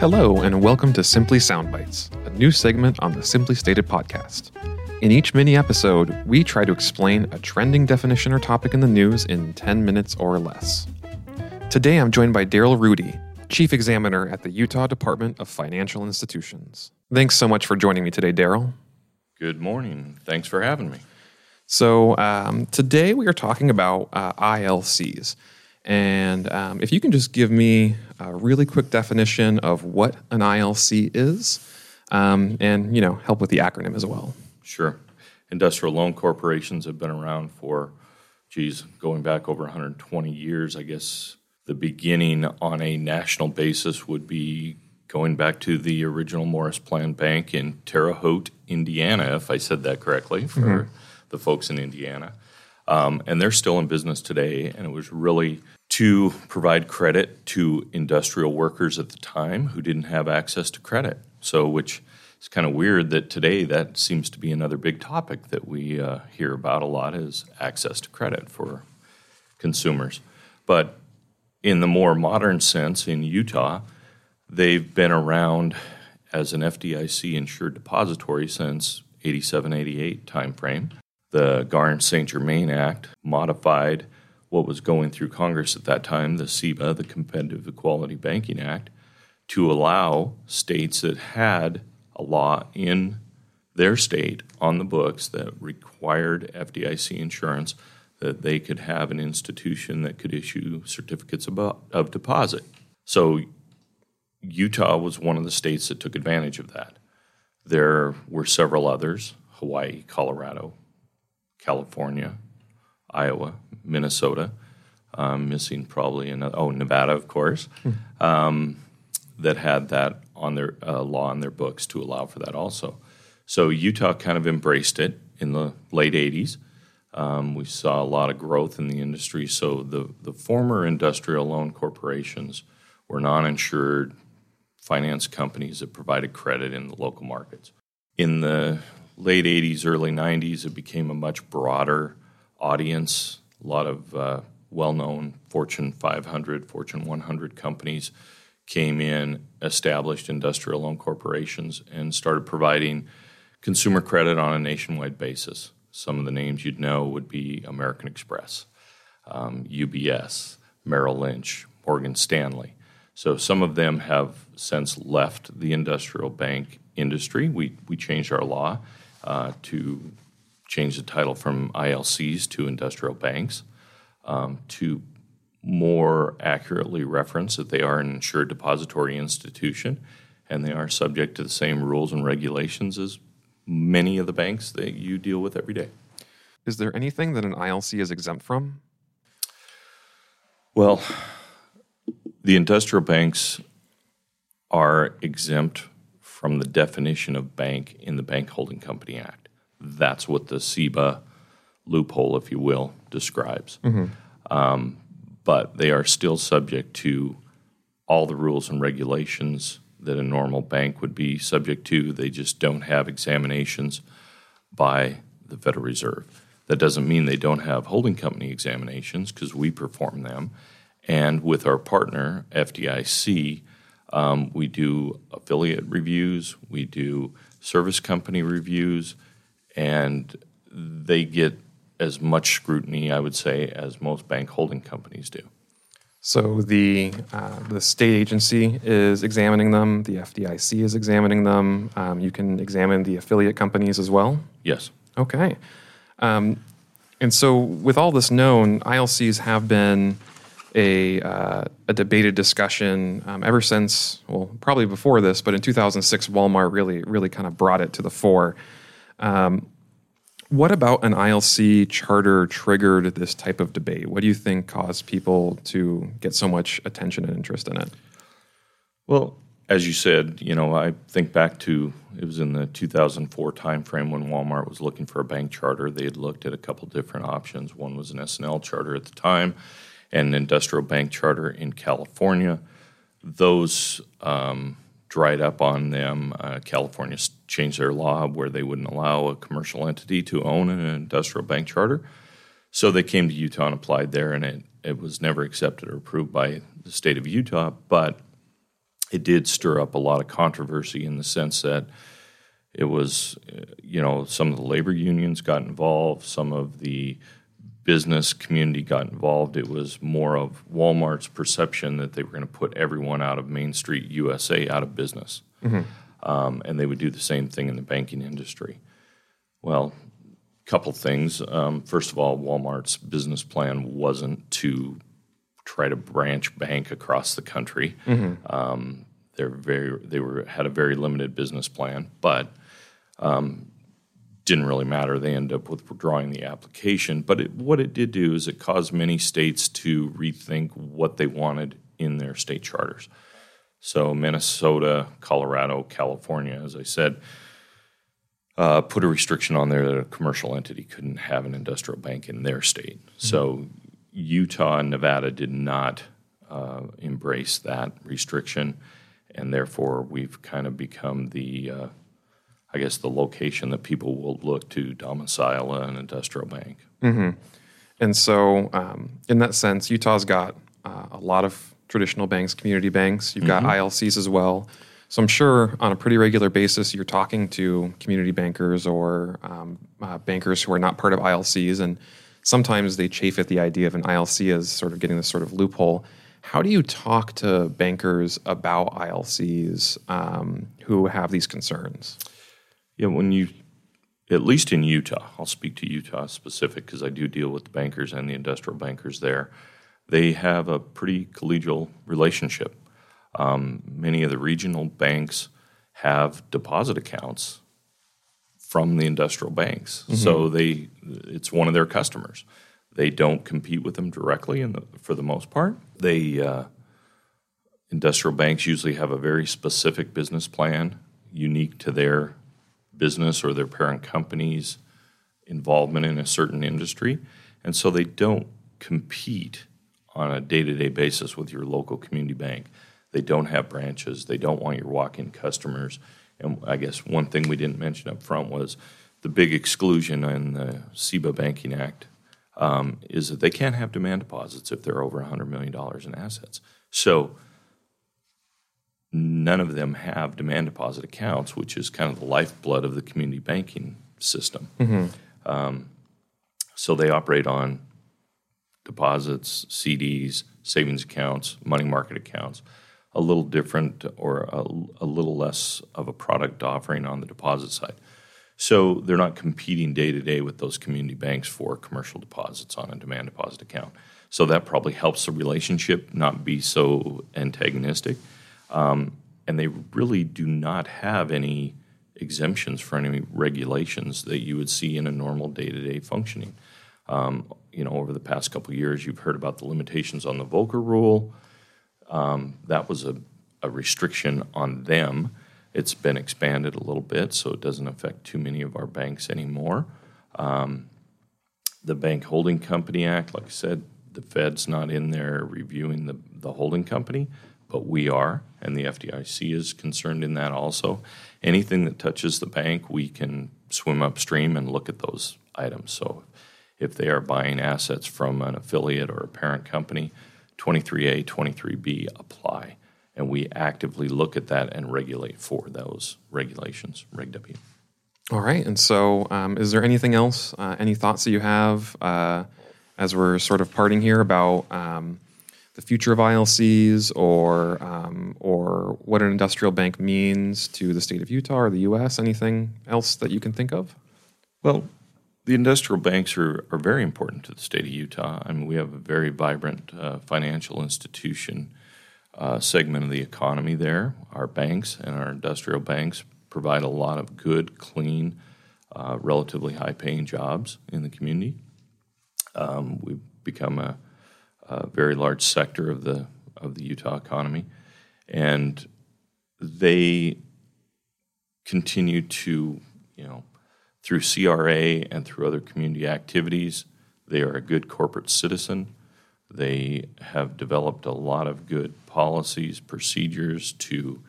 Hello, and welcome to Simply Soundbites, a new segment on the Simply Stated podcast. In each mini episode, we try to explain a trending definition or topic in the news in 10 minutes or less. Today, I'm joined by Darryle Rude, Chief Examiner at the Utah Department of Financial Institutions. Thanks so much for joining me today, Darryle. Good morning. Thanks for having me. So, um, today we are talking about uh, ILCs. And um, if you can just give me a really quick definition of what an ILC is, um, and you know, help with the acronym as well. Sure. Industrial loan corporations have been around for, geez, going back over 120 years. I guess the beginning on a national basis would be going back to the original Morris Plan Bank in Terre Haute, Indiana, if I said that correctly for mm-hmm. the folks in Indiana. Um, and they're still in business today, and it was really to provide credit to industrial workers at the time who didn't have access to credit. So, which is kind of weird that today that seems to be another big topic that we uh, hear about a lot is access to credit for consumers. But in the more modern sense, in Utah, they've been around as an FDIC insured depository since 87 88 timeframe. The Garn St. Germain Act modified what was going through Congress at that time, the CEBA, the Competitive Equality Banking Act, to allow states that had a law in their state on the books that required FDIC insurance that they could have an institution that could issue certificates of deposit. So Utah was one of the states that took advantage of that. There were several others Hawaii, Colorado, California, Iowa, Minnesota, um, missing probably another, oh, Nevada, of course, mm. um, that had that on their uh, law on their books to allow for that also. So Utah kind of embraced it in the late 80s. Um, we saw a lot of growth in the industry. So the, the former industrial loan corporations were non insured finance companies that provided credit in the local markets. In the late 80s, early 90s, it became a much broader audience. A lot of uh, well known Fortune 500, Fortune 100 companies came in, established industrial loan corporations, and started providing consumer credit on a nationwide basis. Some of the names you'd know would be American Express, um, UBS, Merrill Lynch, Morgan Stanley. So some of them have since left the industrial bank industry. We, we changed our law uh, to change the title from ILCs to industrial banks um, to more accurately reference that they are an insured depository institution and they are subject to the same rules and regulations as many of the banks that you deal with every day. Is there anything that an ILC is exempt from? Well, the industrial banks are exempt from the definition of bank in the Bank Holding Company Act. That's what the CEBA loophole, if you will, describes. Mm-hmm. Um, but they are still subject to all the rules and regulations that a normal bank would be subject to. They just don't have examinations by the Federal Reserve. That doesn't mean they don't have holding company examinations because we perform them. And with our partner, FDIC, um, we do affiliate reviews, we do service company reviews, and they get as much scrutiny, I would say, as most bank holding companies do. So the uh, the state agency is examining them. The FDIC is examining them. Um, you can examine the affiliate companies as well. Yes. Okay. Um, and so, with all this known, ILCs have been a uh, a debated discussion um, ever since. Well, probably before this, but in 2006, Walmart really really kind of brought it to the fore. Um, what about an ILC charter triggered this type of debate? What do you think caused people to get so much attention and interest in it? Well, as you said, you know, I think back to it was in the 2004 timeframe when Walmart was looking for a bank charter. They had looked at a couple different options. One was an S&L charter at the time, and an industrial bank charter in California. Those um, dried up on them. Uh, California changed their law where they wouldn't allow a commercial entity to own an industrial bank charter. So they came to Utah and applied there, and it, it was never accepted or approved by the state of Utah. But it did stir up a lot of controversy in the sense that it was, uh, you know, some of the labor unions got involved, some of the business community got involved. It was more of Walmart's perception that they were going to put everyone out of Main Street USA out of business. Mm-hmm. Um, and they would do the same thing in the banking industry. Well, a couple things. Um, first of all, Walmart's business plan wasn't to try to branch bank across the country. Mm-hmm. Um, they're very they were had a very limited business plan, but um, didn't really matter. They ended up withdrawing the application. But it, what it did do is it caused many states to rethink what they wanted in their state charters. So Minnesota, Colorado, California, as I said, uh, put a restriction on there that a commercial entity couldn't have an industrial bank in their state. Mm-hmm. So Utah and Nevada did not uh, embrace that restriction, and therefore we've kind of become the uh, I guess, the location that people will look to domicile an industrial bank. Mm-hmm. And so, um, in that sense, Utah's got uh, a lot of traditional banks, community banks. You've got mm-hmm. ILCs as well. So I'm sure on a pretty regular basis, you're talking to community bankers or um, uh, bankers who are not part of ILCs, and sometimes they chafe at the idea of an ILC as sort of getting this sort of loophole. How do you talk to bankers about ILCs um, who have these concerns? Yeah, when you, at least in Utah, I'll speak to Utah specific because I do deal with the bankers and the industrial bankers there. They have a pretty collegial relationship. Um, many of the regional banks have deposit accounts from the industrial banks, mm-hmm. so they it's one of their customers. They don't compete with them directly, the, for the most part. They uh, industrial banks usually have a very specific business plan unique to their business or their parent company's involvement in a certain industry. And so they don't compete on a day to day basis with your local community bank. They don't have branches, they don't want your walk in customers. And I guess one thing we didn't mention up front was the big exclusion in the CEBA Banking Act um, is that they can't have demand deposits if they're over $100 million in assets. So none of them have demand deposit accounts, which is kind of the lifeblood of the community banking system. Mm-hmm. Um, so they operate on deposits, CDs, savings accounts, money market accounts. A little different or a, a little less of a product offering on the deposit side. So they're not competing day to day with those community banks for commercial deposits on a demand deposit account. So that probably helps the relationship not be so antagonistic. Um, and they really do not have any exemptions for any regulations that you would see in a normal day-to-day functioning. Um, you know, over the past couple years, you've heard about the limitations on the Volcker rule. Um, that was a, a, restriction on them. It's been expanded a little bit, so it doesn't affect too many of our banks anymore. Um, the Bank Holding Company Act, like I said, the Fed's not in there reviewing the, the holding company, but we are, and the FDIC is concerned in that also. Anything that touches the bank, we can swim upstream and look at those items. So if they are buying assets from an affiliate or a parent company, 23A, 23B apply. And we actively look at that and regulate for those regulations, Reg W. All right. And so, um, is there anything else, uh, any thoughts that you have uh, as we're sort of parting here about um, the future of ILCs or um, or what an industrial bank means to the state of Utah or the U.S. Anything else that you can think of? Well, the industrial banks are, are very important to the state of Utah. I mean, we have a very vibrant uh, financial institution uh, segment of the economy there. Our banks and our industrial banks provide a lot of good, clean, uh, relatively high paying jobs in the community. Um, we've become a a very large sector of the of the Utah economy, and they continue to, you know, through CRA and through other community activities, they are a good corporate citizen. They have developed a lot of good policies, procedures to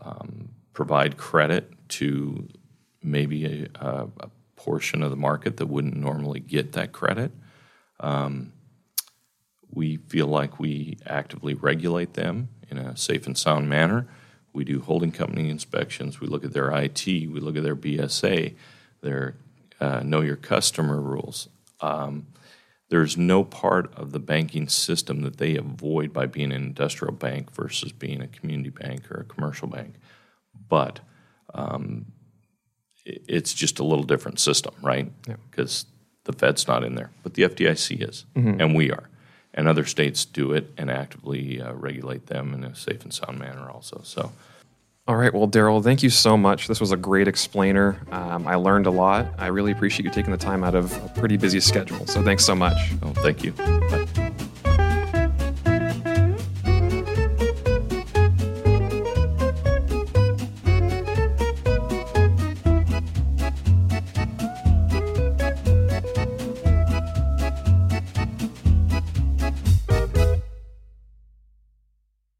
um, provide credit to maybe a, a, portion of the market that wouldn't normally get that credit. Um, we feel like we actively regulate them in a safe and sound manner. We do holding company inspections. We look at their IT. We look at their BSA, their uh, know your customer rules. Um, there's no part of the banking system that they avoid by being an industrial bank versus being a community bank or a commercial bank. But um, it's just a little different system, right? Because the Fed's not in there, but the FDIC is, and we are. And other states do it and actively uh, regulate them in a safe and sound manner also. So All right. Well, Darryle, thank you so much. This was a great explainer. Um, I learned a lot. I really appreciate you taking the time out of a pretty busy schedule. So thanks so much. oh, thank you. Bye.